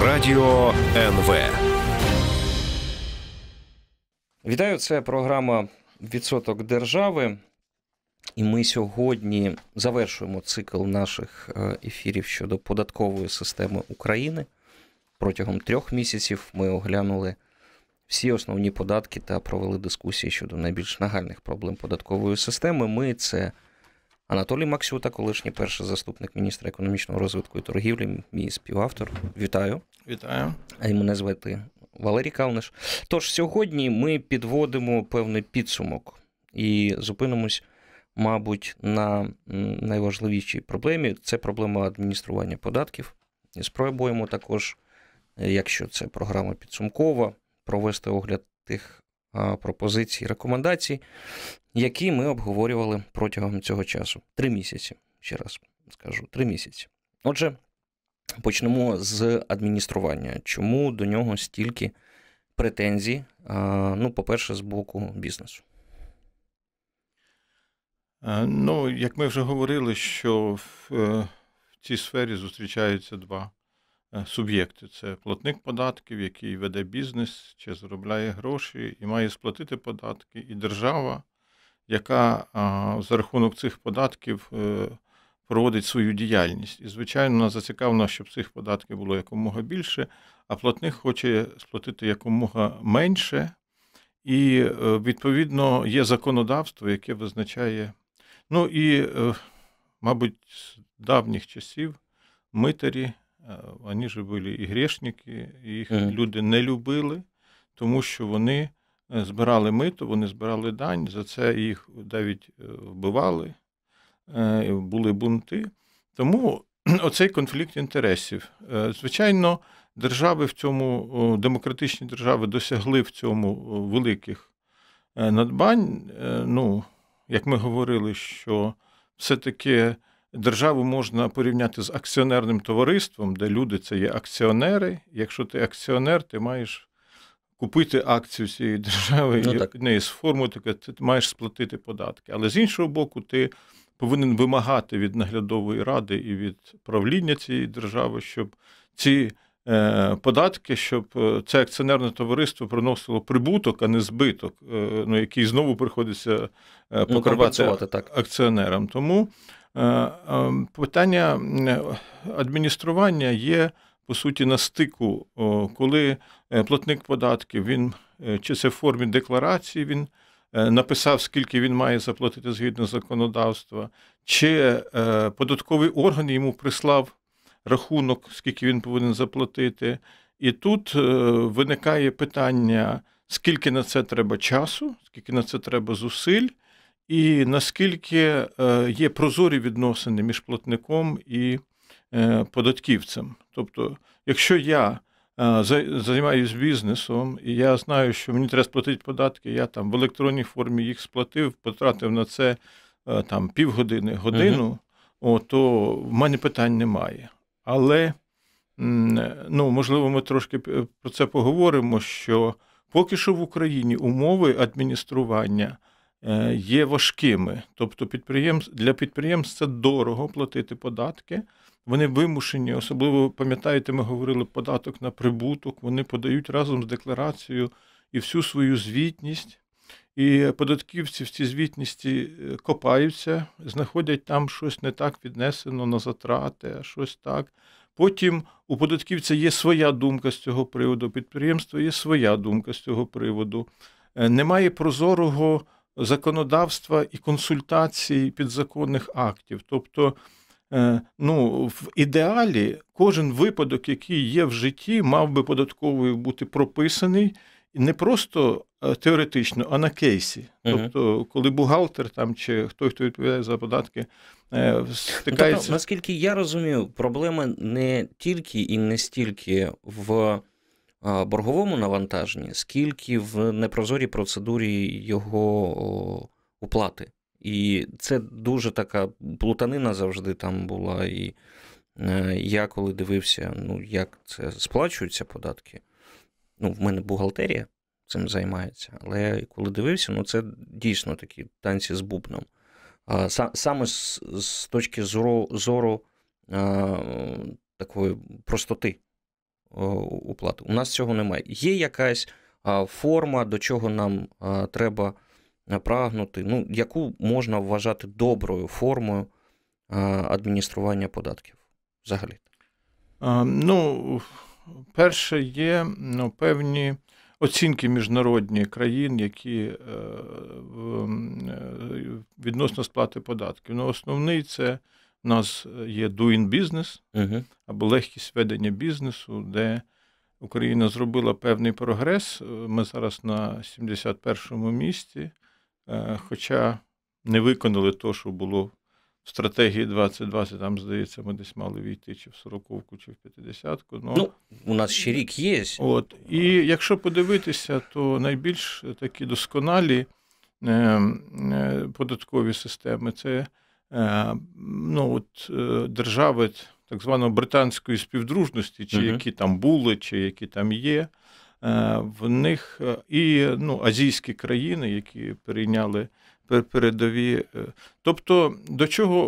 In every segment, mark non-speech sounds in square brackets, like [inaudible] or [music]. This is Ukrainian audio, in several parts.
Радіо НВ. Вітаю, це програма Відсоток держави. І ми сьогодні завершуємо цикл наших е, ефірів щодо податкової системи України. Протягом трьох місяців ми оглянули всі основні податки та провели дискусії щодо найбільш нагальних проблем податкової системи. Ми це Анатолій Максюта, колишній перший заступник міністра економічного розвитку і торгівлі, мій співавтор. Вітаю. Вітаю. А й мене звати Валерій Калниш. Тож сьогодні ми підводимо певний підсумок і зупинимось, мабуть, на найважливішій проблемі це проблема адміністрування податків. І спробуємо також, якщо це програма підсумкова, провести огляд тих пропозицій, рекомендацій, які ми обговорювали протягом цього часу. Три місяці, ще раз скажу, три місяці. Отже, почнемо з адміністрування. Чому до нього стільки претензій? Ну, по-перше, з боку бізнесу. Ну, як ми вже говорили, що в, е, цій сфері зустрічаються два е, суб'єкти: це платник податків, який веде бізнес чи заробляє гроші і має сплатити податки, і держава, яка за рахунок цих податків е, проводить свою діяльність. І, звичайно, вона зацікавлена, щоб цих податків було якомога більше, а платник хоче сплатити якомога менше. І, відповідно, є законодавство, яке визначає. Ну і, мабуть, з давніх часів митарі, вони ж були і грешники, і їх mm. люди не любили, тому що вони збирали мито, вони збирали дань, за це їх навіть вбивали, були бунти. Тому [clears throat] оцей конфлікт інтересів. Звичайно, держави в цьому, демократичні держави досягли в цьому великих надбань. Ну, як ми говорили, що все-таки державу можна порівняти з акціонерним товариством, де люди це є акціонери. Якщо ти акціонер, ти маєш купити акцію цієї держави ну, і неї сформувати, ти маєш сплатити податки. Але з іншого боку, ти повинен вимагати від наглядової ради і від правління цієї держави, щоб ці Е, податки, щоб е, це акціонерне товариство приносило прибуток, а не збиток, е, ну, який знову приходиться ну, покривати ну, так. акціонерам. Тому питання адміністрування є. По суті, на стику, коли платник податків, він чи це в формі декларації, він написав, скільки він має заплатити згідно законодавства, чи податковий орган йому прислав рахунок, скільки він повинен заплатити. І тут е, виникає питання, скільки на це треба часу, скільки на це треба зусиль, і наскільки е, є прозорі відносини між платником і е, податківцем. Тобто, якщо я займаюся бізнесом, і я знаю, що мені треба сплатити податки, я там в електронній формі їх сплатив, потратив на це там півгодини, годину, угу. о, то в мене питань немає. Але, ну, можливо, ми трошки про це поговоримо, що поки що в Україні умови адміністрування е, є важкими. Тобто підприємств, для підприємств це дорого платити податки. Вони вимушені, особливо пам'ятаєте, ми говорили податок на прибуток, вони подають разом з декларацією і всю свою звітність. І податківці в цій звітності е, копаються, знаходять там щось не так віднесено на затрати, а щось так. Потім у податківця є своя думка з цього приводу, підприємства є своя думка з цього приводу. Е, немає прозорого законодавства і консультацій підзаконних актів. Тобто, е, ну, в ідеалі кожен випадок, який є в житті, мав би податковою бути прописаний не просто е, теоретично, а на кейсі. Тобто, коли бухгалтер там чи хто, хто відповідає за податки, е, стикається. Тобто, наскільки я розумію, проблема не тільки і не стільки в борговому навантаженні, скільки в непрозорій процедурі його уплати. І це дуже така плутанина завжди там була. І е, я коли дивився, ну як це сплачуються податки ну, в мене бухгалтерія цим займається, але коли дивився, ну це дійсно такі танці з бубном. Саме з, точки зору зору такої простоти уплати. У нас цього немає. Є якась форма, до чого нам треба прагнути, ну, яку можна вважати доброю формою адміністрування податків взагалі? Ну, перше, є ну, певні оцінки міжнародні країн, які е, е, відносно сплати податків. Ну, Основний це у нас є doing business або легкість ведення бізнесу, де Україна зробила певний прогрес. Ми зараз на 71-му місці, е, хоча не виконали те, що було в стратегії 2020, там, здається, ми десь мали війти чи в 40-ку, чи в 50-ку. Ну, ну, у нас ще рік є. От. І якщо подивитися, то найбільш такі досконалі е, е, податкові системи це е, ну, от, е, держави так званої британської співдружності, чи які там були, чи які там є. Е, в них е, і ну, азійські країни, які перейняли передові. Е, тобто, до чого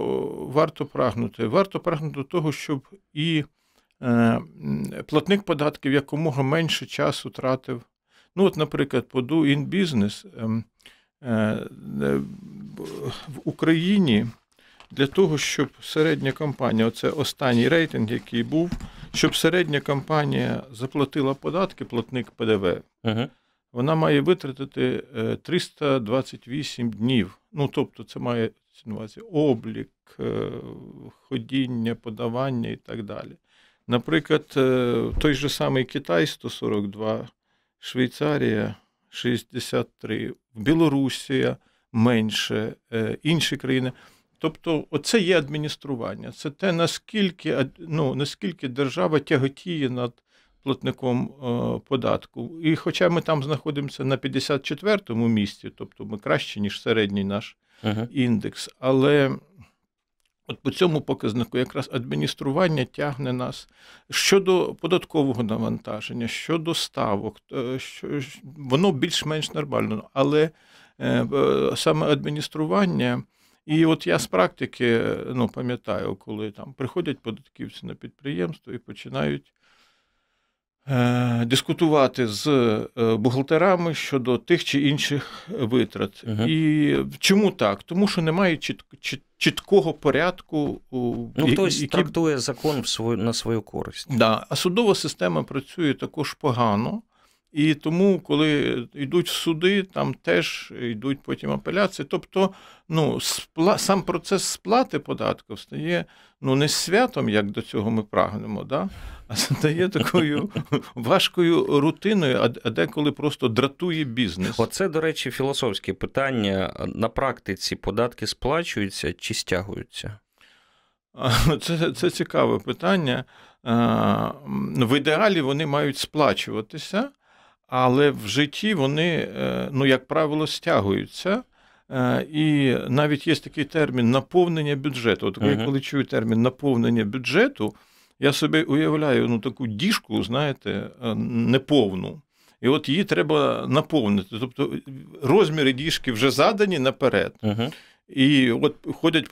варто прагнути? Варто прагнути до того, щоб і е, платник податків якомога менше часу тратив. Ну, от, наприклад, по Do in Business ем, е, в Україні для того, щоб середня компанія, оце останній рейтинг, який був, щоб середня компанія заплатила податки, платник ПДВ. Uh-huh вона має витратити 328 е, днів. Ну, тобто, це має облік, е, ходіння, подавання і так далі. Наприклад, е, той же самий Китай 142, Швейцарія 63, Білорусія менше, інші країни. Тобто, оце є адміністрування. Це те, наскільки ну, наскільки держава тяготіє над платником е, податку. І хоча ми там знаходимося на 54-му місці, тобто ми краще, ніж середній наш uh-huh. індекс, але от по цьому показнику якраз адміністрування тягне нас щодо податкового навантаження, щодо ставок, е, що, воно більш-менш нормально, але е, саме адміністрування. І от я з практики ну, пам'ятаю, коли там приходять податківці на підприємство і починають Е, дискутувати з е, бухгалтерами щодо тих чи інших витрат. Угу. І чому так? Тому що немає чіт, чіт, чіткого порядку. Ну, Хтось який... трактує закон в свою, на свою користь. Да. А судова система працює також погано. І тому, коли йдуть в суди, там теж йдуть потім апеляції. Тобто, ну, спла... сам процес сплати податків стає ну, не святом, як до цього ми прагнемо, да? а стає такою [laughs] важкою рутиною, а деколи просто дратує бізнес. Оце, до речі, філософське питання. На практиці податки сплачуються чи стягуються? Це, Це цікаве питання. В ідеалі вони мають сплачуватися але в житті вони, е, ну, як правило, стягуються. Е, і навіть є такий термін наповнення бюджету. От uh-huh. коли чую термін наповнення бюджету, я собі уявляю ну, таку діжку, знаєте, е, неповну. І от її треба наповнити. Тобто розміри діжки вже задані наперед. Uh-huh. І от ходять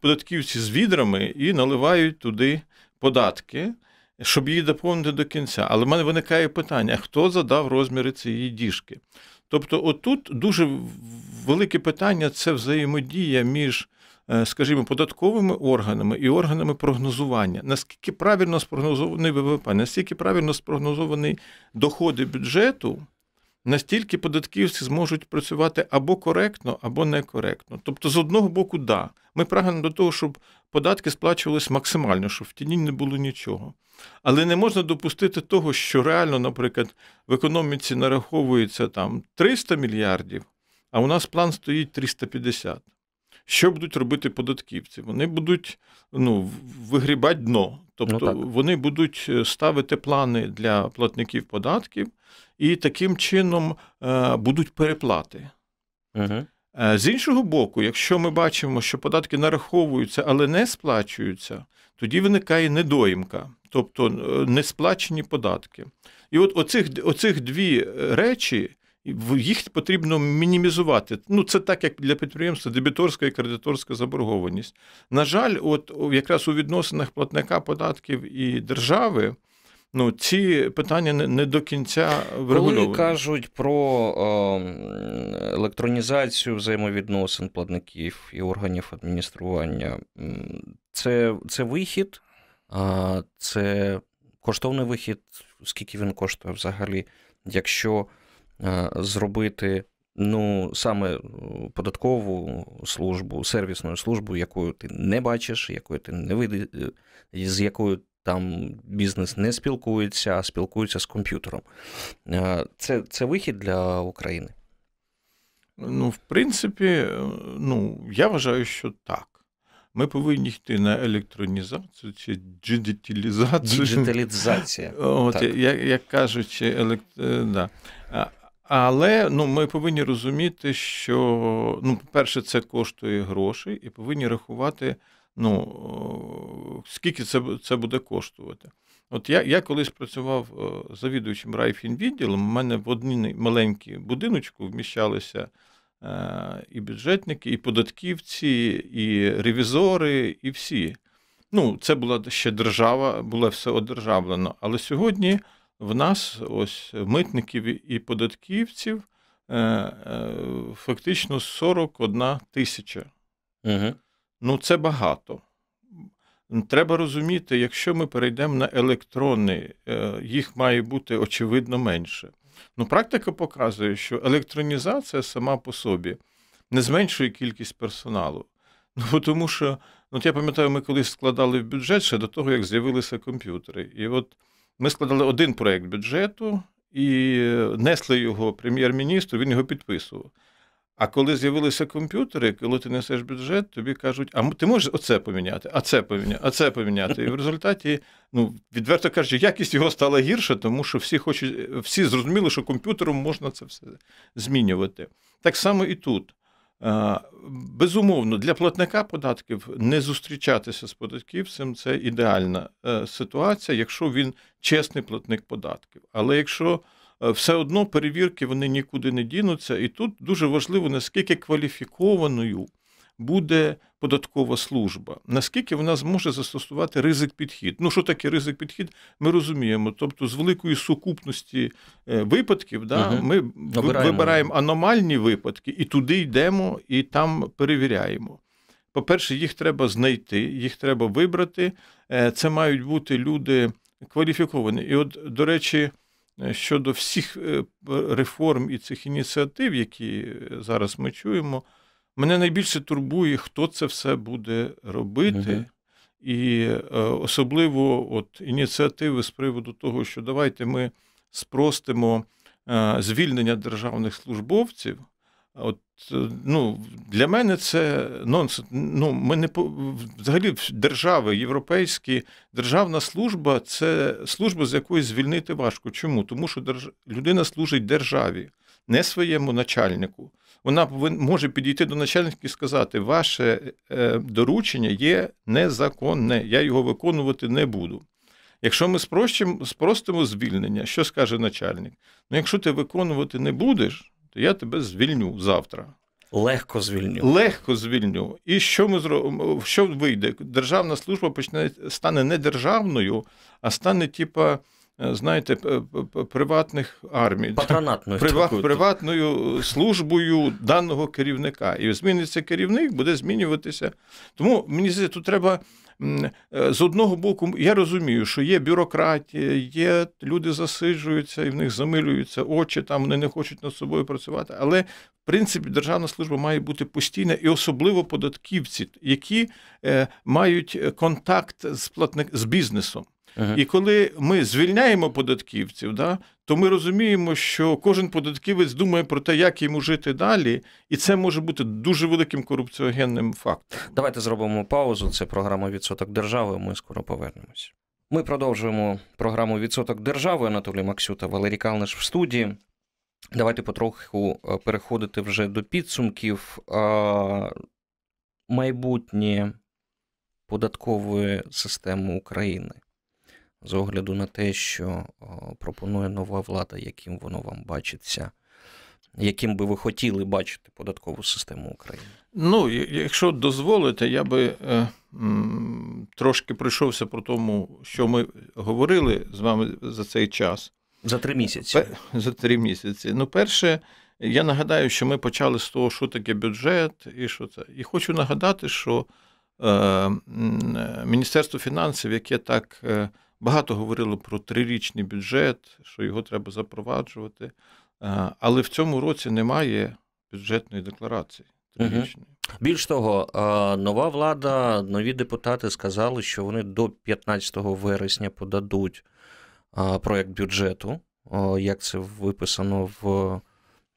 податківці з відрами і наливають туди податки щоб її доповнити до кінця. Але в мене виникає питання: хто задав розміри цієї діжки? Тобто, отут дуже велике питання це взаємодія між, е, скажімо, податковими органами і органами прогнозування. Наскільки правильно спрогнозований ВВП, наскільки правильно спрогнозовані доходи бюджету настільки податківці зможуть працювати або коректно, або некоректно. Тобто, з одного боку, да, ми прагнемо до того, щоб податки сплачувалися максимально, щоб в тіні не було нічого. Але не можна допустити того, що реально, наприклад, в економіці нараховується там 300 мільярдів, а у нас план стоїть 350. Що будуть робити податківці? Вони будуть ну, вигрібати дно. Тобто ну, вони будуть е, ставити плани для платників податків, і таким чином е, будуть переплати. Угу. З іншого боку, якщо ми бачимо, що податки нараховуються, але не сплачуються, тоді виникає недоїмка, тобто е, несплачені податки. І от оцих, оцих дві речі. Їх потрібно мінімізувати. Ну, це так, як для підприємства дебіторська і кредиторська заборгованість. На жаль, от якраз у відносинах платника податків і держави ну, ці питання не, не до кінця врегульовані. Коли кажуть про о, електронізацію взаємовідносин платників і органів адміністрування, це, це вихід, це коштовний вихід, скільки він коштує взагалі, якщо зробити ну, саме податкову службу, сервісну службу, якою ти не бачиш, якою ти не види, з якою там бізнес не спілкується, а спілкується з комп'ютером. Це, Це вихід для України. Ну, в принципі, ну, я вважаю, що так. Ми повинні йти на електронізацію чи діджиталізацію. Діджиталізація. От. Як як кажуть, елект... Е, да. Але ну, ми повинні розуміти, що, ну, по-перше, це коштує грошей, і повинні рахувати, ну, скільки це це буде коштувати. От я я колись працював завідуючим райфінвідділом, у мене в одній маленькій будиночку вміщалися е, і бюджетники, і податківці, і ревізори, і всі. Ну, Це була ще держава, було все одержавлено. Але сьогодні в нас ось митників і податківців е, е, фактично 41 тисяча. Угу. Ну, це багато. Треба розуміти, якщо ми перейдемо на електрони, е, їх має бути очевидно менше. Ну, практика показує, що електронізація сама по собі не зменшує кількість персоналу. Ну, Тому що, ну, я пам'ятаю, ми колись складали в бюджет ще до того, як з'явилися комп'ютери. І от ми складали один проєкт бюджету і несли його прем'єр-міністру, він його підписував. А коли з'явилися комп'ютери, коли ти несеш бюджет, тобі кажуть, а ти можеш оце поміняти, а це поміняти, а це поміняти. І в результаті, ну, відверто кажучи, якість його стала гірша, тому що всі хочуть, всі зрозуміли, що комп'ютером можна це все змінювати. Так само і тут. Безумовно, для платника податків не зустрічатися з податківцем це ідеальна е, ситуація, якщо він чесний платник податків. Але якщо е, все одно перевірки вони нікуди не дінуться, і тут дуже важливо, наскільки кваліфікованою буде податкова служба, наскільки вона зможе застосувати ризик підхід. Ну, що таке ризик підхід? Ми розуміємо. Тобто, з великої сукупності е, випадків, да, угу. ми Обираємо. вибираємо аномальні випадки і туди йдемо, і там перевіряємо. По-перше, їх треба знайти, їх треба вибрати. Е, це мають бути люди кваліфіковані. І, от, до речі, е, щодо всіх реформ і цих ініціатив, які зараз ми чуємо. Мене найбільше турбує, хто це все буде робити. Угу. І е, особливо от ініціативи з приводу того, що давайте ми спростимо е, звільнення державних службовців. От, е, ну, Для мене це нонсенс. Ну, ми не Взагалі, держави європейські, державна служба це служба, з якої звільнити важко. Чому? Тому що держ... людина служить державі, не своєму начальнику вона може підійти до начальника і сказати, ваше е, доручення є незаконне, я його виконувати не буду. Якщо ми спростимо, спростимо звільнення, що скаже начальник? Ну, якщо ти виконувати не будеш, то я тебе звільню завтра. Легко звільню. Легко звільню. І що ми зробимо? Що вийде? Державна служба почне стане не державною, а стане, типа. Е, знаєте, приватних армій, Патронатною Прива, приватною службою даного керівника. І зміниться керівник, буде змінюватися. Тому мені здається, тут треба. Е, з одного боку, я розумію, що є бюрократія, є люди засиджуються і в них замилюються очі, там вони не хочуть над собою працювати. Але в принципі державна служба має бути постійна і особливо податківці, які е, мають контакт з платник з бізнесом. Ага. І коли ми звільняємо податківців, да, то ми розуміємо, що кожен податківець думає про те, як йому жити далі, і це може бути дуже великим корупціогенним фактом. Давайте зробимо паузу. Це програма Відсоток держави. Ми скоро повернемось. Ми продовжуємо програму Відсоток держави. Анатолій Максюта, Валерій Калниш в студії. Давайте потроху е, переходити вже до підсумків. Майбутнє податкової системи України з огляду на те, що пропонує нова влада, яким воно вам бачиться, яким би ви хотіли бачити податкову систему України? Ну, якщо дозволите, я би е, м, трошки пройшовся про тому, що ми говорили з вами за цей час. За три місяці. За три місяці. Ну, перше, я нагадаю, що ми почали з того, що таке бюджет, і що це. І хочу нагадати, що е, Міністерство фінансів, яке так е, багато говорило про трирічний бюджет, що його треба запроваджувати, е, але в цьому році немає бюджетної декларації. Трирічної. Більш того, нова влада, нові депутати сказали, що вони до 15 вересня подадуть проєкт бюджету, як це виписано в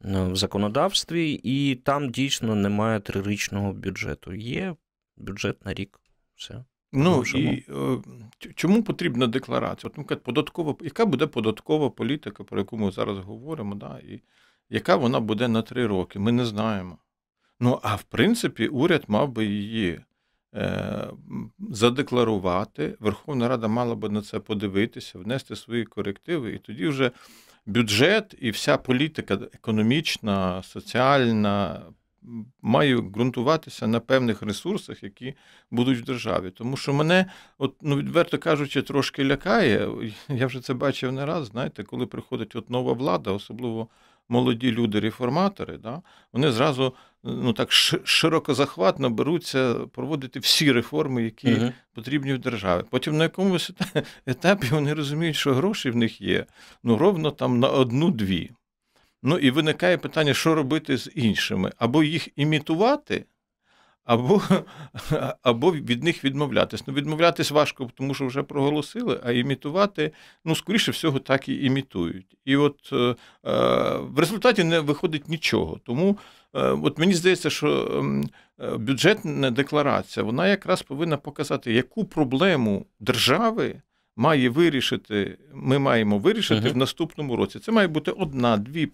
в законодавстві, і там дійсно немає трирічного бюджету. Є бюджет на рік. Все. Ну і е, чому потрібна декларація? От, податкова, Яка буде податкова політика, про яку ми зараз говоримо, да, і яка вона буде на три роки? Ми не знаємо. Ну, а в принципі, уряд мав би її е, задекларувати. Верховна Рада мала би на це подивитися, внести свої корективи, і тоді вже бюджет і вся політика економічна, соціальна. Має ґрунтуватися на певних ресурсах, які будуть в державі. Тому що мене, от, ну, відверто кажучи, трошки лякає. Я вже це бачив не раз. Знаєте, коли приходить от нова влада, особливо молоді люди-реформатори, да, вони зразу ну так широкозахватно беруться проводити всі реформи, які угу. потрібні в державі. Потім на якомусь етапі вони розуміють, що гроші в них є ну ровно там на одну-дві. Ну і виникає питання, що робити з іншими, або їх імітувати або [laughs] або від них відмовлятись. Ну, відмовлятись важко, тому що вже проголосили, а імітувати, ну, скоріше всього, так і імітують. І от е, е в результаті не виходить нічого. Тому е, от мені здається, що е, бюджетна декларація вона якраз повинна показати, яку проблему держави має вирішити, ми маємо вирішити uh-huh. в наступному році. Це має бути одна, дві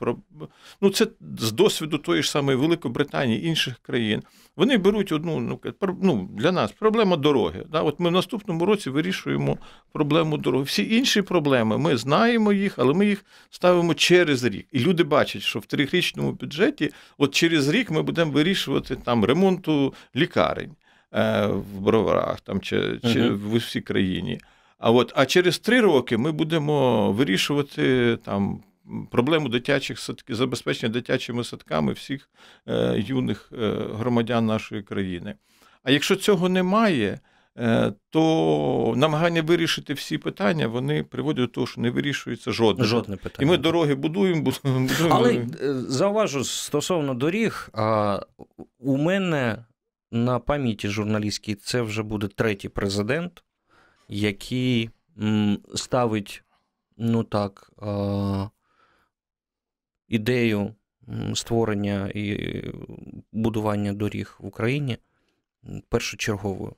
Ну, це з досвіду тої ж самої Великобританії, інших країн. Вони беруть одну ну, ну для нас проблема дороги. Да? От Ми в наступному році вирішуємо проблему дороги. Всі інші проблеми ми знаємо їх, але ми їх ставимо через рік. І люди бачать, що в трирічному бюджеті, от через рік ми будемо вирішувати там ремонту лікарень е, в броварах там чи, uh-huh. в усій країні. А от а через три роки ми будемо вирішувати там проблему дитячих садків, забезпечення дитячими садками всіх е, юних е, громадян нашої країни. А якщо цього немає, е, то намагання вирішити всі питання вони приводять до того, що не вирішується жодне. Жодне питання. І ми дороги будуємо, [laughs] будуємо. Але е, зауважу стосовно доріг, а у мене на пам'яті журналістській це вже буде третій президент який ставить, ну так, ідею створення і будування доріг в Україні першочерговою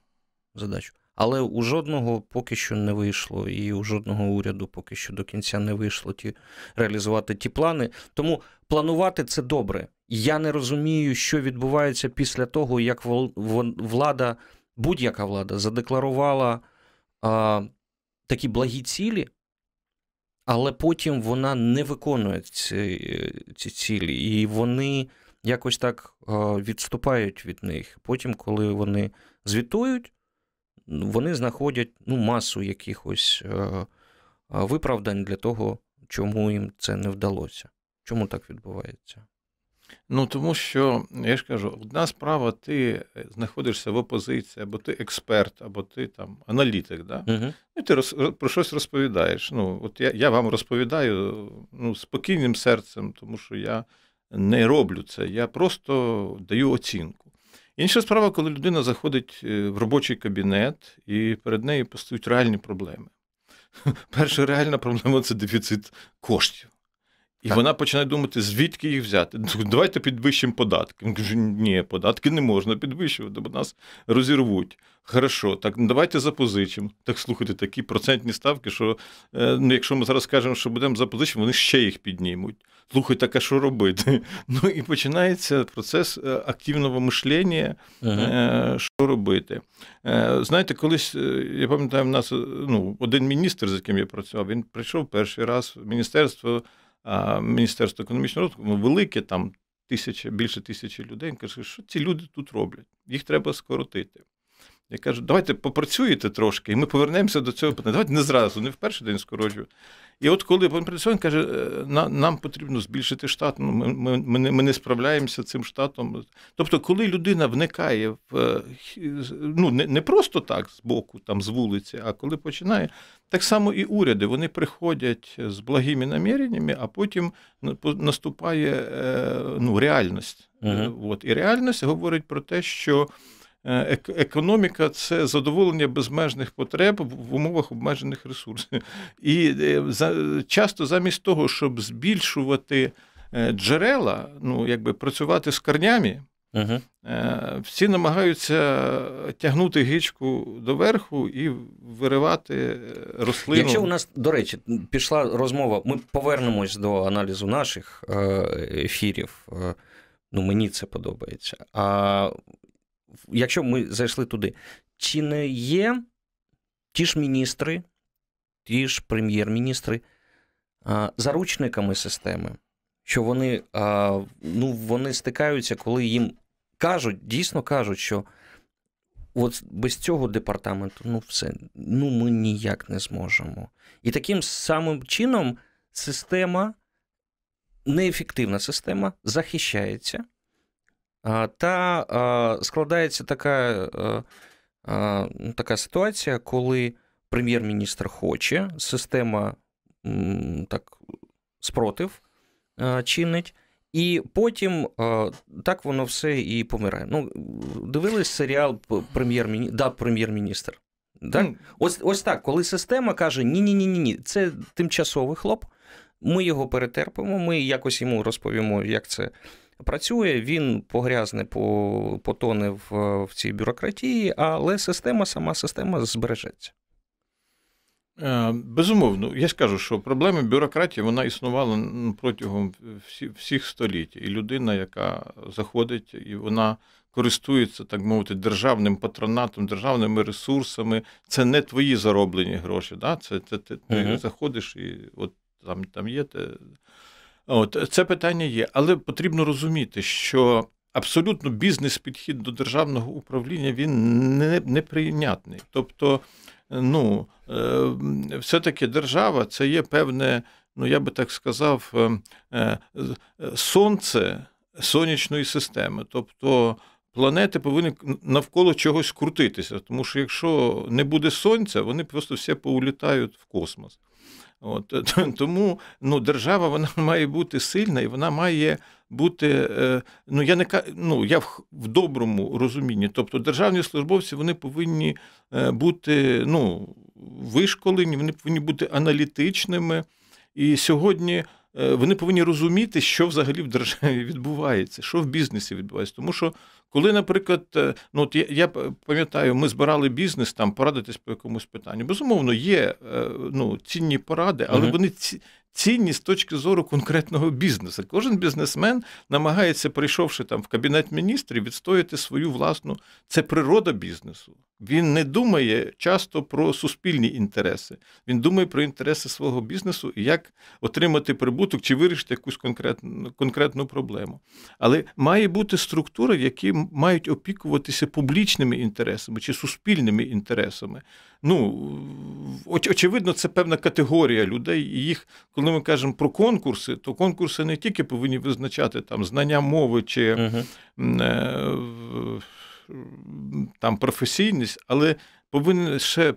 задачу. Але у жодного поки що не вийшло, і у жодного уряду поки що до кінця не вийшло ті реалізувати ті плани. Тому планувати це добре. Я не розумію, що відбувається після того, як влада, будь-яка влада задекларувала а, такі благі цілі, але потім вона не виконує ці, ці цілі, і вони якось так відступають від них. Потім, коли вони звітують, вони знаходять ну, масу якихось виправдань для того, чому їм це не вдалося. Чому так відбувається? Ну тому що я ж кажу, одна справа, ти е, знаходишся в опозиції, або ти експерт, або ти там аналітик. Да? І ти роз, про щось розповідаєш. Ну, от я я вам розповідаю ну, спокійним серцем, тому що я не роблю це. Я просто даю оцінку. Інша справа, коли людина заходить е, в робочий кабінет і перед нею постають реальні проблеми. [laughs] Перша реальна проблема це дефіцит коштів. І так. вона починає думати, звідки їх взяти. Давайте підвищимо податки. Він каже, ні, податки не можна підвищувати, бо нас розірвуть. Хорошо, так ну, давайте запозичимо. Так слухайте, такі процентні ставки, що е, ну, якщо ми зараз кажемо, що будемо запозичити, вони ще їх піднімуть. Слухай, так а що робити? [laughs] Ну і починається процес е, активного мишлення, ага. Е, що робити. Знаєте, колись я пам'ятаю, в нас ну, один міністр, з яким я працював, він прийшов перший раз в міністерство Міністерство економічного розвитку ну, велике, там тисяча, більше тисячі людей. Каже, що ці люди тут роблять? Їх треба скоротити. Я кажу, давайте попрацюєте трошки, і ми повернемося до цього питання. Давайте не зразу, не в перший день скорочую. І от коли пан він каже, «Е, нам потрібно збільшити штат, ну, ми, ми, ми, не, ми не справляємося цим штатом. Тобто, коли людина вникає в е, ну, не, не просто так з боку, там, з вулиці, а коли починає, так само і уряди, вони приходять з благими наміреннями, а потім наступає е, ну, реальність. Uh-huh. От. І реальність говорить про те, що. Е, економіка це задоволення безмежних потреб в умовах обмежених ресурсів. І е, часто замість того, щоб збільшувати е, джерела, ну якби працювати з корнями. Угу. Всі намагаються тягнути гичку доверху і виривати рослину. Якщо у нас, до речі, пішла розмова, ми повернемось до аналізу наших ефірів. Ну, мені це подобається. А якщо ми зайшли туди, чи не є ті ж міністри, ті ж прем'єр-міністри заручниками системи, що вони ну, вони стикаються, коли їм кажуть, дійсно кажуть, що от без цього департаменту ну все, ну ми ніяк не зможемо. І таким самим чином система, неефективна система захищається. Та складається така ну, така ситуація, коли прем'єр-міністр хоче, система так спротив чинить, і потім так воно все і помирає. Ну, Дивились серіал прем'єр-міністр, да, прем'єр-міністр. Так? Mm. Ось ось так, коли система каже: ні-ні, ні, ні, це тимчасовий хлоп, ми його перетерпимо, ми якось йому розповімо, як це працює, він погрязне, потоне в, в цій бюрократії, але система, сама система збережеться. Е, безумовно, я скажу, що проблема бюрократії вона існувала протягом всіх століть. І людина, яка заходить, і вона користується, так мовити, державним патронатом, державними ресурсами, це не твої зароблені гроші. Да? Це, це ти, ти uh заходиш і от там там є. Те, От Це питання є, але потрібно розуміти, що абсолютно бізнес-підхід до державного управління він не, неприйнятний. Тобто, ну, е, все-таки держава це є певне, ну я би так сказав, е, е, сонце сонячної системи. Тобто планети повинні навколо чогось крутитися, тому що якщо не буде сонця, вони просто все поулітають в космос. От, [laughs] Тому ну, держава вона [laughs] має бути сильна і вона має бути. Е, ну, Я не ну, я в, в доброму розумінні. Тобто державні службовці вони повинні е, бути ну, вишколені, вони повинні бути аналітичними. І сьогодні Е, вони повинні розуміти, що взагалі в державі [laughs] відбувається, що в бізнесі відбувається. Тому що, коли, наприклад, е, ну от я, я пам'ятаю, ми збирали бізнес там порадитись по якомусь питанню. Безумовно, є е, ну, цінні поради, але угу. вони ці. Цінні з точки зору конкретного бізнесу. Кожен бізнесмен намагається, прийшовши там в кабінет міністрів, відстояти свою власну. Це природа бізнесу. Він не думає часто про суспільні інтереси. Він думає про інтереси свого бізнесу і як отримати прибуток чи вирішити якусь конкретну конкретну проблему. Але має бути структури, які мають опікуватися публічними інтересами чи суспільними інтересами. Ну, очевидно, це певна категорія людей. І їх, коли ми кажемо про конкурси, то конкурси не тільки повинні визначати там знання мови чи. Uh-huh там професійність, але повинен ще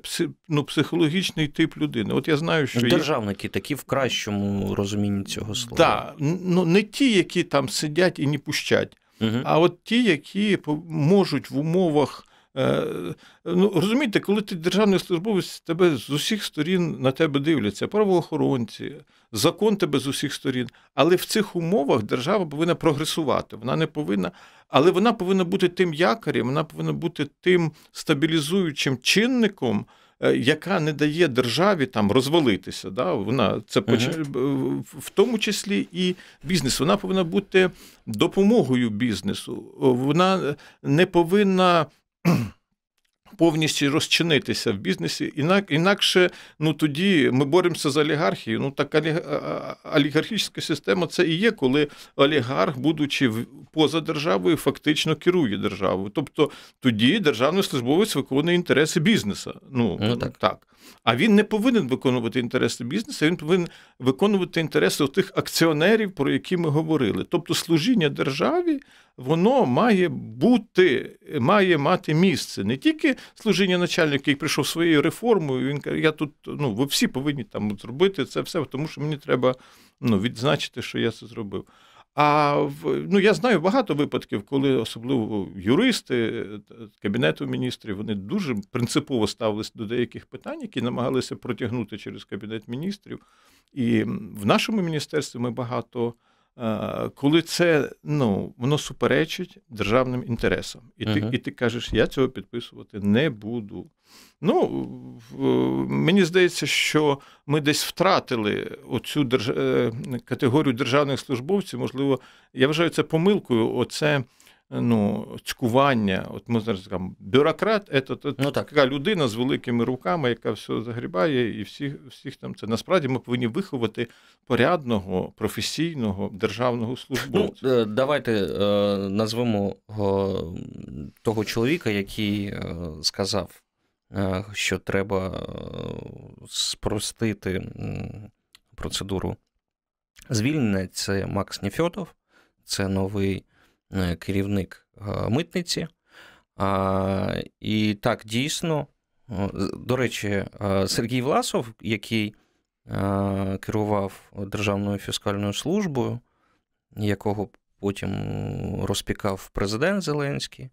ну, психологічний тип людини. От я знаю, що державники є... такі в кращому розумінні цього слова. Так, ну не ті, які там сидять і не пущать, угу. а от ті, які можуть в умовах. Е, ну, Розумієте, коли ти державний службовець, тебе з усіх сторін на тебе дивляться, правоохоронці, закон тебе з усіх сторін. Але в цих умовах держава повинна прогресувати. Вона не повинна, але вона повинна бути тим якорем, вона повинна бути тим стабілізуючим чинником. Е, яка не дає державі там розвалитися, Да? вона це uh-huh. в тому числі і бізнес. Вона повинна бути допомогою бізнесу. Вона не повинна [clears throat] повністю розчинитися в бізнесі. Інак, інакше ну тоді ми боремося з олігархією. Ну так олігархічна система це і є, коли олігарх, будучи поза державою, фактично керує державою. Тобто тоді державний службовець виконує інтереси бізнесу. Ну, ну так. так. А він не повинен виконувати інтереси бізнесу, він повинен виконувати інтереси тих акціонерів, про які ми говорили. Тобто служіння державі воно має бути, має мати місце. Не тільки служіння начальника, який прийшов своєю реформою, він каже, я тут, ну, ви всі повинні там зробити це все, тому що мені треба ну, відзначити, що я це зробив. А в ну я знаю багато випадків, коли особливо юристи кабінету міністрів вони дуже принципово ставилися до деяких питань, які намагалися протягнути через кабінет міністрів. І в нашому міністерстві ми багато коли це ну, воно суперечить державним інтересам. І ти, uh-huh. і ти кажеш, я цього підписувати не буду. Ну, Мені здається, що ми десь втратили оцю держ... Е, категорію державних службовців. Можливо, я вважаю це помилкою. Оце ну, цькування. От ми зараз кажемо, бюрократ це ну, так. така людина з великими руками, яка все загрібає, і всіх всіх там це. Насправді ми повинні виховати порядного, професійного державного службовця. Ну, е, Давайте е, назвемо того чоловіка, який е, сказав, що треба спростити процедуру звільнення. Це Макс Нефьотов, це новий Е, керівник е, митниці. І так, дійсно, до речі, Сергій Власов, який керував Державною фіскальною службою, якого потім розпікав президент Зеленський.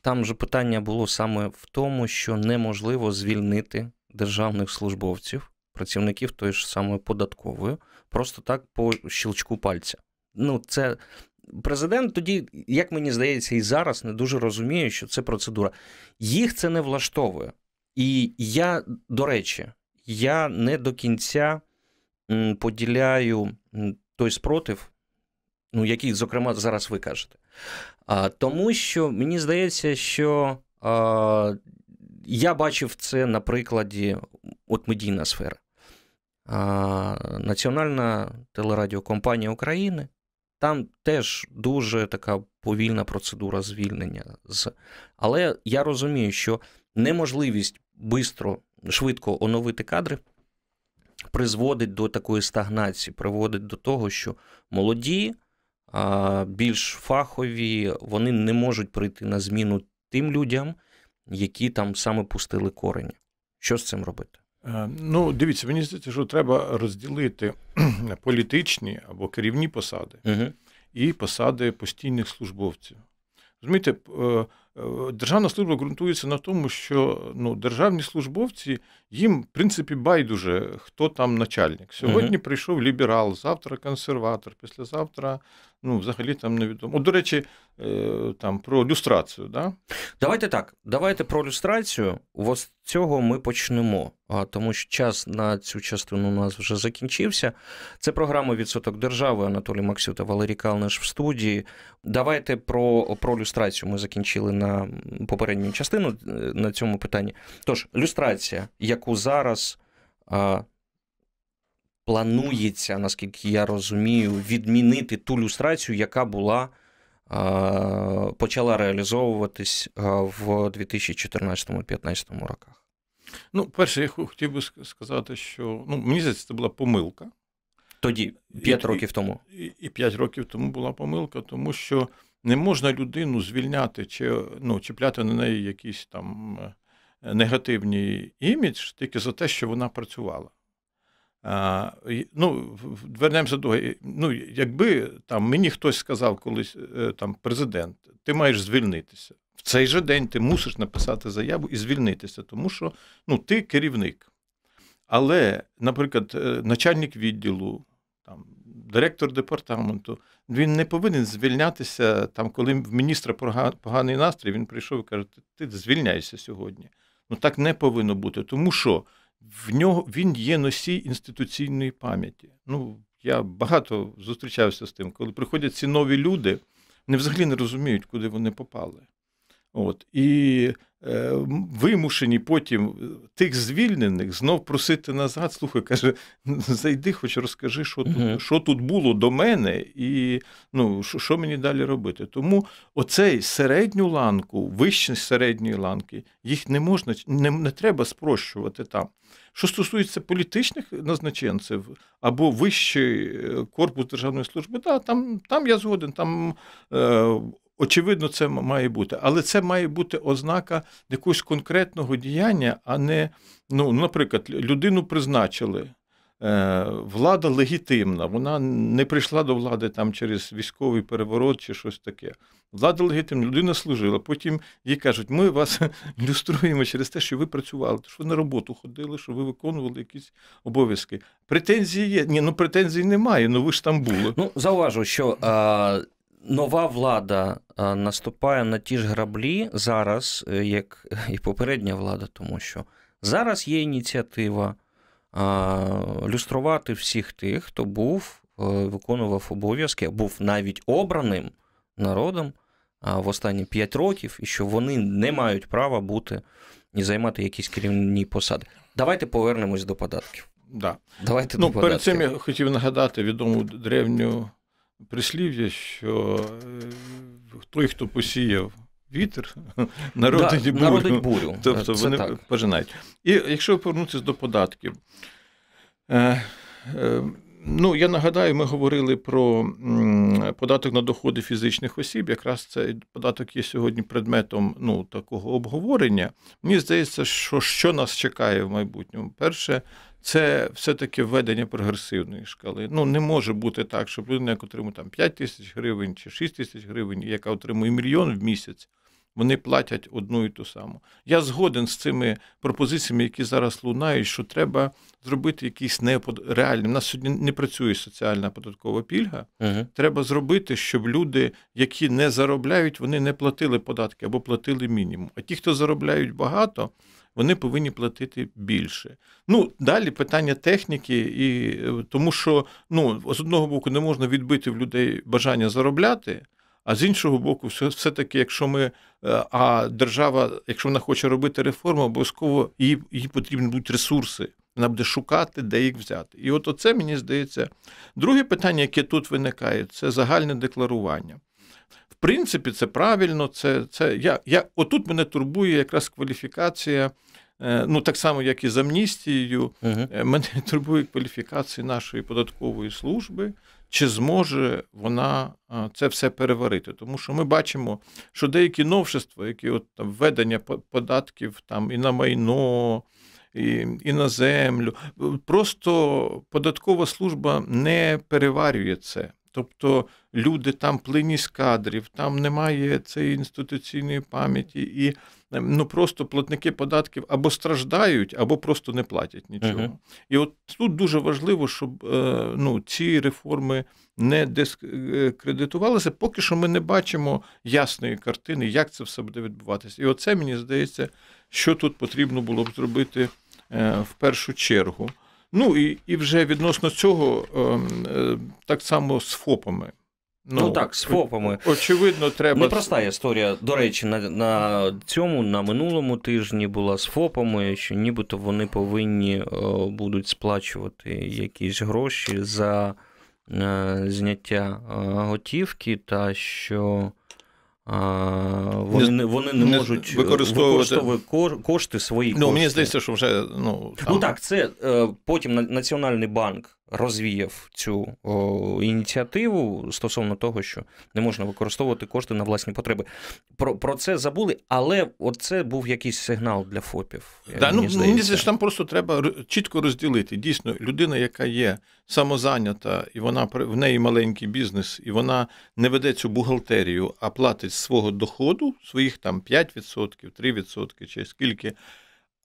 Там же питання було саме в тому, що неможливо звільнити державних службовців, працівників тої ж самої податкової, просто так по щелчку пальця. Ну, це Президент тоді, як мені здається, і зараз не дуже розуміє, що це процедура. Їх це не влаштовує. І я, до речі, я не до кінця поділяю той спротив, ну, який, зокрема, зараз ви кажете. А, Тому що мені здається, що а, я бачив це на прикладі от медійна сфера. А, Національна телерадіокомпанія України там теж дуже така повільна процедура звільнення. Але я розумію, що неможливість бистро, швидко оновити кадри призводить до такої стагнації, приводить до того, що молоді, більш фахові, вони не можуть прийти на зміну тим людям, які там саме пустили корені. Що з цим робити? Е, ну, дивіться, мені здається, що треба розділити [clears throat] політичні або керівні посади угу. і посади постійних службовців. Розумієте, е, е, державна служба ґрунтується на тому, що ну, державні службовці їм, в принципі, байдуже, хто там начальник. Сьогодні угу. прийшов ліберал, завтра консерватор, післязавтра ну, взагалі там невідомо. До речі, е, там про люстрацію. Да? Давайте так. Давайте про люстрацію. Ось цього ми почнемо, тому що час на цю частину у нас вже закінчився. Це програма Відсоток держави Анатолій Максю та Валерій Калниш в студії. Давайте про про люстрацію. Ми закінчили на попередню частину е, на цьому питанні. Тож, люстрація, яку зараз планується, наскільки я розумію, відмінити ту люстрацію, яка була почала реалізовуватись в 2014-2015 роках. Ну, перше, я хотів би сказати, що ну, мені здається, це була помилка. Тоді, 5 років тому. І 5 років тому була помилка, тому що не можна людину звільняти чи ну, чіпляти на неї якийсь там е, негативний імідж тільки за те, що вона працювала. Ну, Вернемося до ну, якби там мені хтось сказав колись е, там президент, ти маєш звільнитися. В цей же день ти мусиш написати заяву і звільнитися, тому що ну, ти керівник. Але, наприклад, е, начальник відділу, там, директор департаменту, він не повинен звільнятися, там, коли в міністра поганий настрій, він прийшов і каже, ти звільняйся сьогодні. Ну так не повинно бути. Тому що в нього він є носій інституційної пам'яті. Ну, я багато зустрічався з тим, коли приходять ці нові люди, вони взагалі не розуміють, куди вони попали. От. І вимушені потім тих звільнених знов просити назад. Слухай, каже, зайди, хоч розкажи, що тут Мгм. що тут було до мене, і ну, що, мені далі робити. Тому оцей середню ланку, вище середньої ланки, їх не можна, не, не треба спрощувати там. Що стосується політичних назначенців або вищий е, корпус державної служби, да, там, там я згоден, там е, очевидно це має бути. Але це має бути ознака якогось конкретного діяння, а не, ну, наприклад, людину призначили. Е, Влада легітимна, вона не прийшла до влади там через військовий переворот чи щось таке. Влада легітимна, людина служила. Потім їй кажуть, ми вас [laughs] люструємо через те, що ви працювали, що ви на роботу ходили, що ви виконували якісь обов'язки. Претензії є. Ні, ну претензій немає, ну ви ж там були. Ну, зауважу, що а, нова влада наступає на ті ж граблі зараз, е, як і попередня влада, тому що зараз є ініціатива люструвати всіх тих, хто був, е, виконував обов'язки, був навіть обраним народом в останні 5 років, і що вони не мають права бути і займати якісь керівні посади. Давайте повернемось до податків. Да. Давайте Ну, до перед податків. цим я хотів нагадати відому древню прислів'я, що е, той, хто посіяв вітер, [laughs] народить Да, бурю. народить бурю. [laughs] Тобто Це вони так. пожинають. І якщо повернутися до податків, е, е, ну, я нагадаю, ми говорили про податок на доходи фізичних осіб. Якраз цей податок є сьогодні предметом ну, такого обговорення. Мені здається, що що нас чекає в майбутньому? Перше, це все-таки введення прогресивної шкали. Ну, не може бути так, щоб людина, яка отримує там 5 тисяч гривень чи 6 тисяч гривень, яка отримує мільйон в місяць, вони платять одну і ту саму. Я згоден з цими пропозиціями, які зараз лунають, що треба зробити якийсь непод... реальний. У нас сьогодні не працює соціальна податкова пільга. Мгм. Треба зробити, щоб люди, які не заробляють, вони не платили податки або платили мінімум. А ті, хто заробляють багато, вони повинні платити більше. Ну, далі питання техніки, і е, тому що ну, з одного боку не можна відбити в людей бажання заробляти. А з іншого боку, все- все-таки, якщо ми, е, а держава, якщо вона хоче робити реформу, обов'язково їй, їй потрібні будуть ресурси. Вона буде шукати, де їх взяти. І от оце, мені здається, друге питання, яке тут виникає, це загальне декларування. В принципі, це правильно. Це, це, я, я, отут мене турбує якраз кваліфікація, ну так само, як і з амністією. Е, Мене [laughs] турбує кваліфікація нашої податкової служби, чи зможе вона це все переварити. Тому що ми бачимо, що деякі новшества, які от там введення по- податків там і на майно. І, і на землю. Просто податкова служба не переварює це. Тобто люди там плинність кадрів, там немає цієї інституційної пам'яті, і ем, ну просто платники податків або страждають, або просто не платять нічого. Мгм. І от тут дуже важливо, щоб е, ну, ці реформи не дискредитувалися, поки що ми не бачимо ясної картини, як це все буде відбуватися. І оце мені здається, що тут потрібно було б зробити е, в першу чергу. Ну і, і вже відносно цього, ем, е, так само з ФОПами. Ну, так, з ФОПами. Очевидно, треба. Непроста історія. До речі, на, на цьому, на минулому тижні була з ФОПами, що нібито вони повинні е, будуть сплачувати якісь гроші за е, зняття готівки, та що вони, Не- вони не, не можуть використовувати- використовувати ко- кошти свої. Ну, кошти. мені здається, що вже ну, там, Ну так, це е, потім На- Національний банк розвіяв цю о, ініціативу стосовно того, що не можна використовувати кошти на власні потреби. Про, про це забули, але це був якийсь сигнал для ФОПів. е, Да, ну, мені здається. там просто треба чітко розділити. Дійсно, людина, яка є самозайнята, і вона в неї маленький бізнес, і вона не веде цю бухгалтерію, а платить свого доходу, своїх там 5%, 3% чи скільки.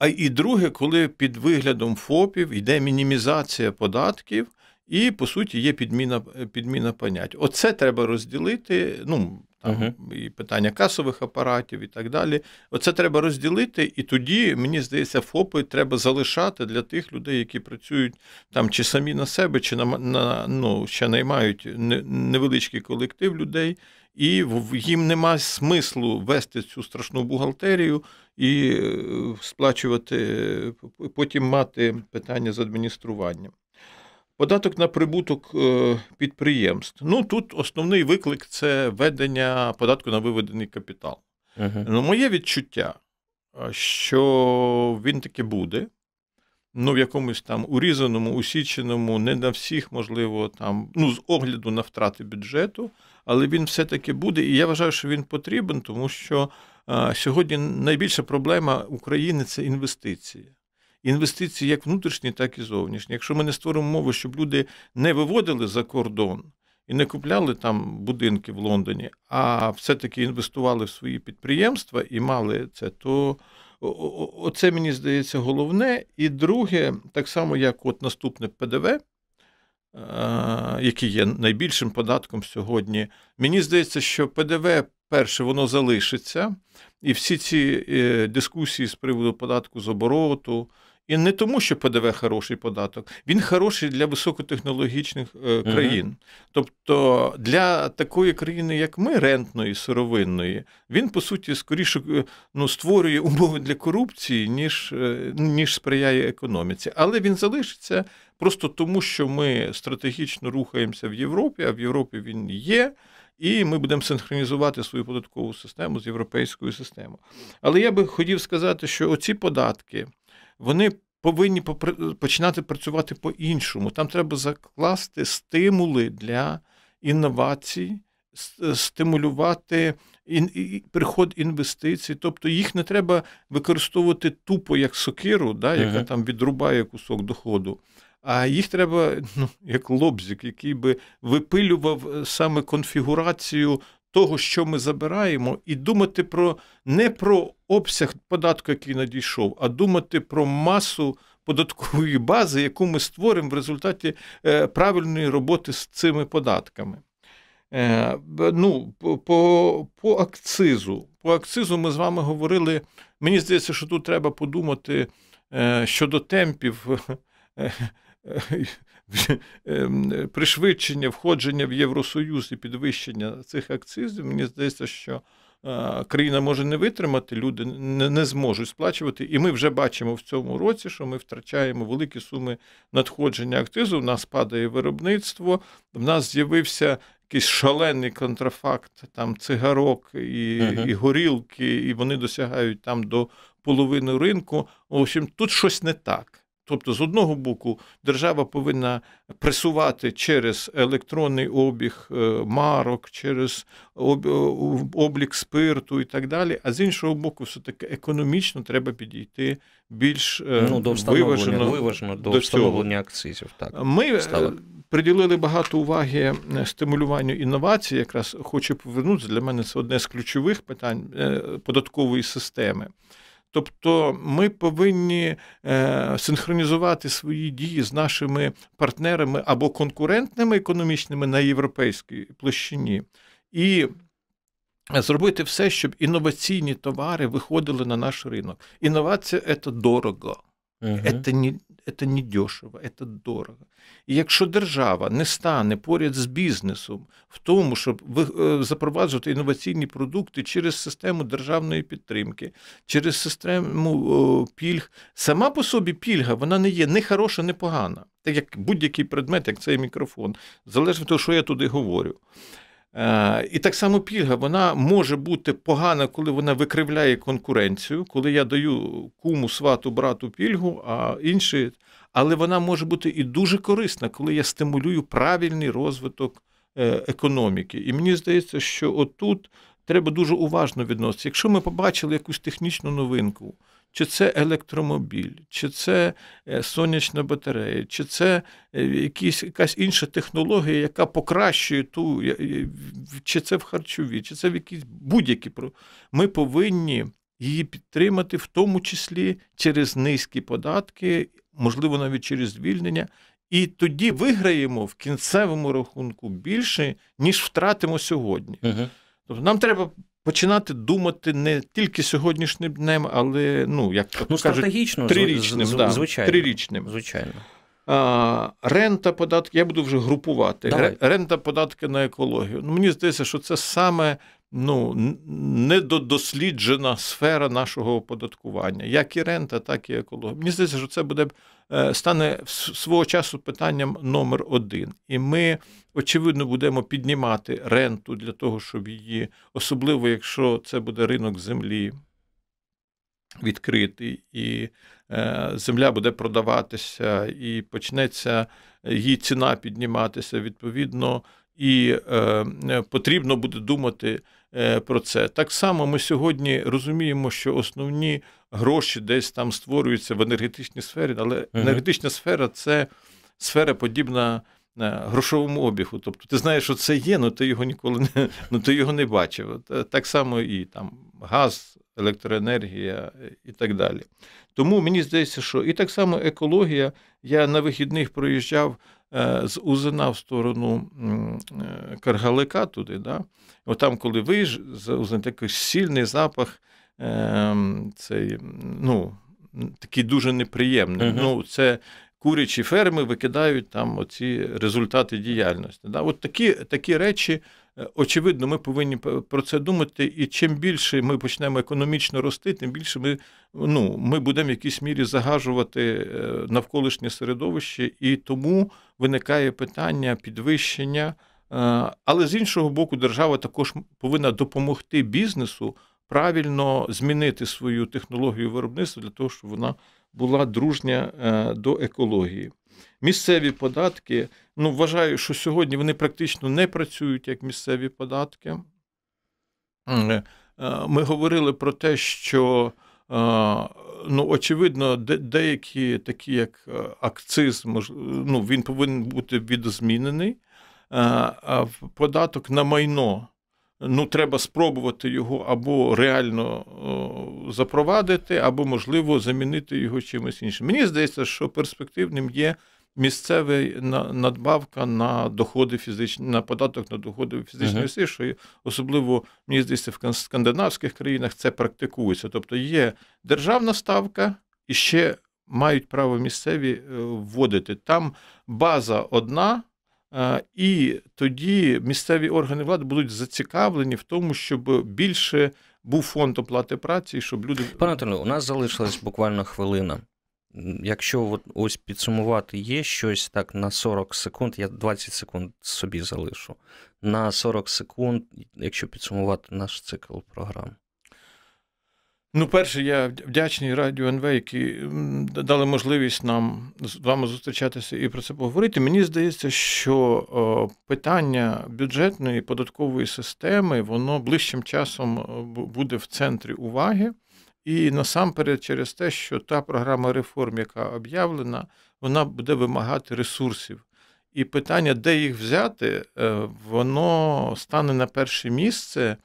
А і друге, коли під виглядом ФОПів йде мінімізація податків, і, по суті, є підміна, підміна понять. Оце треба розділити. Ну, там uh-huh. і питання касових апаратів і так далі. Оце треба розділити, і тоді, мені здається, ФОПи треба залишати для тих людей, які працюють там чи самі на себе, чи на, на ну, ще наймають невеличкий колектив людей. І їм нема смислу вести цю страшну бухгалтерію і е, сплачувати, потім мати питання з адмініструванням. Податок на прибуток е, підприємств. Ну тут основний виклик це введення податку на виведений капітал. Uh-huh. Ну, Моє відчуття, що він таки буде. Ну, в якомусь там урізаному, усіченому, не на всіх, можливо, там, ну, з огляду на втрати бюджету, але він все-таки буде. І я вважаю, що він потрібен, тому що сьогодні найбільша проблема України це інвестиції інвестиції як внутрішні, так і зовнішні. Якщо ми не створимо мову, щоб люди не виводили за кордон і не купляли там будинки в Лондоні, а все-таки інвестували в свої підприємства і мали це, то оце мені здається головне. І друге, так само, як от наступне ПДВ. Який є найбільшим податком сьогодні. Мені здається, що ПДВ перше воно залишиться, і всі ці е, дискусії з приводу податку з обороту, і не тому, що ПДВ хороший податок, він хороший для високотехнологічних е, країн. uh Тобто для такої країни, як ми, рентної, сировинної, він, по суті, скоріше е, ну, створює умови для корупції, ніж, е, ніж сприяє економіці. Але він залишиться просто тому, що ми стратегічно рухаємося в Європі, а в Європі він є. І ми будемо синхронізувати свою податкову систему з європейською системою. Але я би хотів сказати, що оці податки вони повинні починати працювати по-іншому. Там треба закласти стимули для інновацій, стимулювати приход інвестицій. Тобто їх не треба використовувати тупо як сокиру, да, яка uh-huh. там відрубає кусок доходу. А їх треба, ну, як лобзик, який би випилював е, саме конфігурацію того, що ми забираємо, і думати про не про обсяг податку, який надійшов, а думати про масу податкової бази, яку ми створимо в результаті е, правильної роботи з цими податками. Е, ну, По по акцизу. По акцизу ми з вами говорили. Мені здається, що тут треба подумати щодо темпів Ем, [laughs] [laughs] пришвидшення входження в Євросоюз і підвищення цих акцизів, мені здається, що е, країна може не витримати, люди не, не зможуть сплачувати. І ми вже бачимо в цьому році, що ми втрачаємо великі суми надходження акцизу. У нас падає виробництво, в нас з'явився. Якийсь шалений контрафакт, там цигарок і uh-huh. і горілки, і вони досягають там до половини ринку. В общем, тут щось не так. Тобто, з одного боку, держава повинна пресувати через електронний обіг е, марок, через е, облік спирту і так далі. А з іншого боку, все таки економічно треба підійти більш е, ну, до виважено, виважено до, до встановлення акцизів. Так ми ставок. приділили багато уваги стимулюванню інновацій. Якраз хочу повернутися для мене це одне з ключових питань податкової системи. Тобто ми повинні е, синхронізувати свої дії з нашими партнерами або конкурентними економічними на європейській площині і зробити все, щоб інноваційні товари виходили на наш ринок. Інновація це дорого. Це не це не дешево, це дорого. І якщо держава не стане поряд з бізнесом в тому, щоб е, запроваджувати інноваційні продукти через систему державної підтримки, через систему пільг, сама по собі пільга вона не є не хороша, не погана. Так як будь-який предмет, як цей мікрофон, залежно від того, що я туди говорю. Е, і так само пільга вона може бути погана, коли вона викривляє конкуренцію, коли я даю куму, свату, брату пільгу, а інші. Але вона може бути і дуже корисна, коли я стимулюю правильний розвиток е, економіки. І мені здається, що отут треба дуже уважно відноситися. Якщо ми побачили якусь технічну новинку, чи це електромобіль, чи це е, сонячна батарея, чи це е, якісь, якась інша технологія, яка покращує ту, чи це в харчові, чи це в якісь будь-які Ми повинні її підтримати, в тому числі через низькі податки, можливо, навіть через звільнення. І тоді виграємо в кінцевому рахунку більше, ніж втратимо сьогодні. Тобто нам треба починати думати не тільки сьогоднішнім днем, але ну, як ну, кажуть, трирічним. з, да, звичайно, трирічним. звичайно. А, Рента податки, я буду вже групувати. Давай. Рента податки на екологію. Ну, Мені здається, що це саме ну, недодосліджена сфера нашого оподаткування, як і рента, так і екологія. Мені здається, що це буде е, стане свого часу питанням номер один. І ми, очевидно, будемо піднімати ренту для того, щоб її, особливо якщо це буде ринок землі відкритий, і е, земля буде продаватися, і почнеться її ціна підніматися відповідно. І е, потрібно буде думати Е, про це. Так само ми сьогодні розуміємо, що основні гроші десь там створюються в енергетичній сфері, але енергетична сфера це сфера подібна. Е, грошовому обігу. Тобто ти знаєш, що це є, але ти його ніколи не [laughs] ну, ти його не бачив. Так само і там газ, електроенергія і так далі. Тому мені здається, що і так само екологія. Я на вихідних проїжджав е, з Узина в сторону Каргалика туди. Да? От там, коли Узина такий сильний запах, е, цей, ну, такий дуже неприємний. Uh-huh. Ну, Це курячі ферми викидають там оці результати діяльності. Да? От такі, такі речі. Е, очевидно, ми повинні про це думати, і чим більше ми почнемо економічно рости, тим більше ми ну, ми будемо в якійсь мірі загажувати е, навколишнє середовище, і тому виникає питання підвищення Е, але з іншого боку, держава також повинна допомогти бізнесу правильно змінити свою технологію виробництва для того, щоб вона була дружня до екології. Місцеві податки, ну вважаю, що сьогодні вони практично не працюють як місцеві податки. Е, ми говорили про те, що ну, очевидно, деякі такі, як акциз, ну, він повинен бути відозмінений податок на майно. Ну, треба спробувати його або реально запровадити, або, можливо, замінити його чимось іншим. Мені здається, що перспективним є місцева надбавка на доходи фізичні, на податок на доходи фізичної сили, що особливо, мені здається, в скандинавських країнах це практикується. Тобто є державна ставка і ще мають право місцеві е, вводити. Там база одна. І тоді місцеві органи влади будуть зацікавлені в тому, щоб більше був фонд оплати праці, щоб люди. Пане Анатолію, у нас залишилась буквально хвилина. Якщо от ось підсумувати, є щось так на 40 секунд, я 20 секунд собі залишу. На 40 секунд, якщо підсумувати наш цикл програм. Ну, перше, я вдячний радіо НВ, які дали можливість нам з вами зустрічатися і про це поговорити. Мені здається, що питання бюджетної податкової системи воно ближчим часом буде в центрі уваги. І насамперед, через те, що та програма реформ, яка об'явлена, вона буде вимагати ресурсів. І питання, де їх взяти, е, воно стане на перше місце.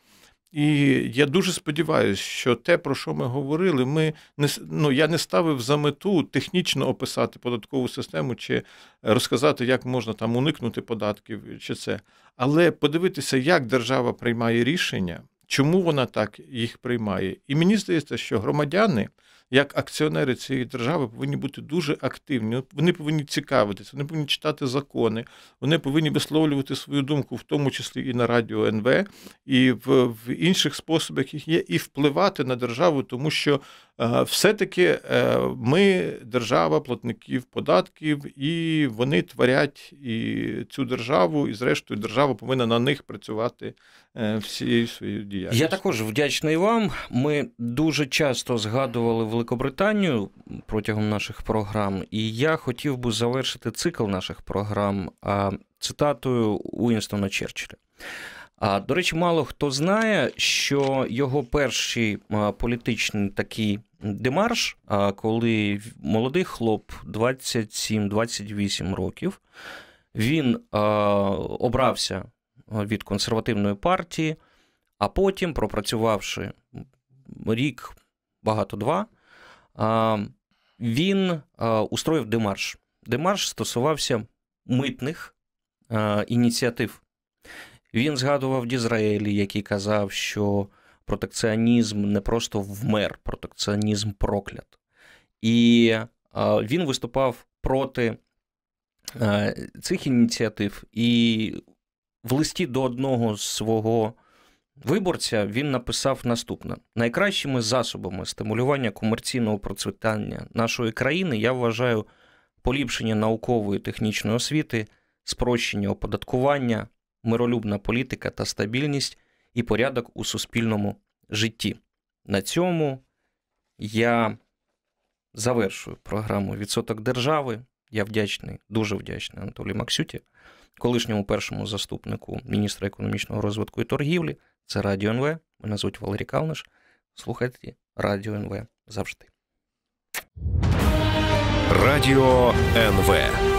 І я дуже сподіваюся, що те, про що ми говорили, ми не ну, я не ставив за мету технічно описати податкову систему чи розказати, як можна там уникнути податків, чи це. Але подивитися, як держава приймає рішення, чому вона так їх приймає. І мені здається, що громадяни як акціонери цієї держави повинні бути дуже активні. Вони повинні цікавитися, вони повинні читати закони, вони повинні висловлювати свою думку, в тому числі і на радіо НВ, і в, в інших способах їх є, і впливати на державу, тому що все-таки е, ми держава платників податків, і вони творять і цю державу, і зрештою держава повинна на них працювати е, всією своєю діяльністю. Я також вдячний вам. Ми дуже часто згадували Великобританію протягом наших програм, і я хотів би завершити цикл наших програм цитатою Уінстона Черчилля. А до речі, мало хто знає, що його перший політичний такий демарш, коли молодий хлоп 27-28 років, він обрався від консервативної партії, а потім, пропрацювавши рік, багато два, він устроїв демарш. Демарш стосувався митних ініціатив. Він згадував Дізраелі, який казав, що протекціонізм не просто вмер, протекціонізм проклят. І він виступав проти цих ініціатив. І в листі до одного з свого виборця він написав наступне: найкращими засобами стимулювання комерційного процвітання нашої країни я вважаю поліпшення наукової і технічної освіти, спрощення оподаткування, миролюбна політика та стабільність і порядок у суспільному житті. На цьому я завершую програму Відсоток держави. Я вдячний, дуже вдячний Анатолію Максюті, колишньому першому заступнику міністра економічного розвитку і торгівлі. Це Радіо НВ. Мене звуть Валерій Калниш. Слухайте Радіо НВ завжди. Радіо НВ.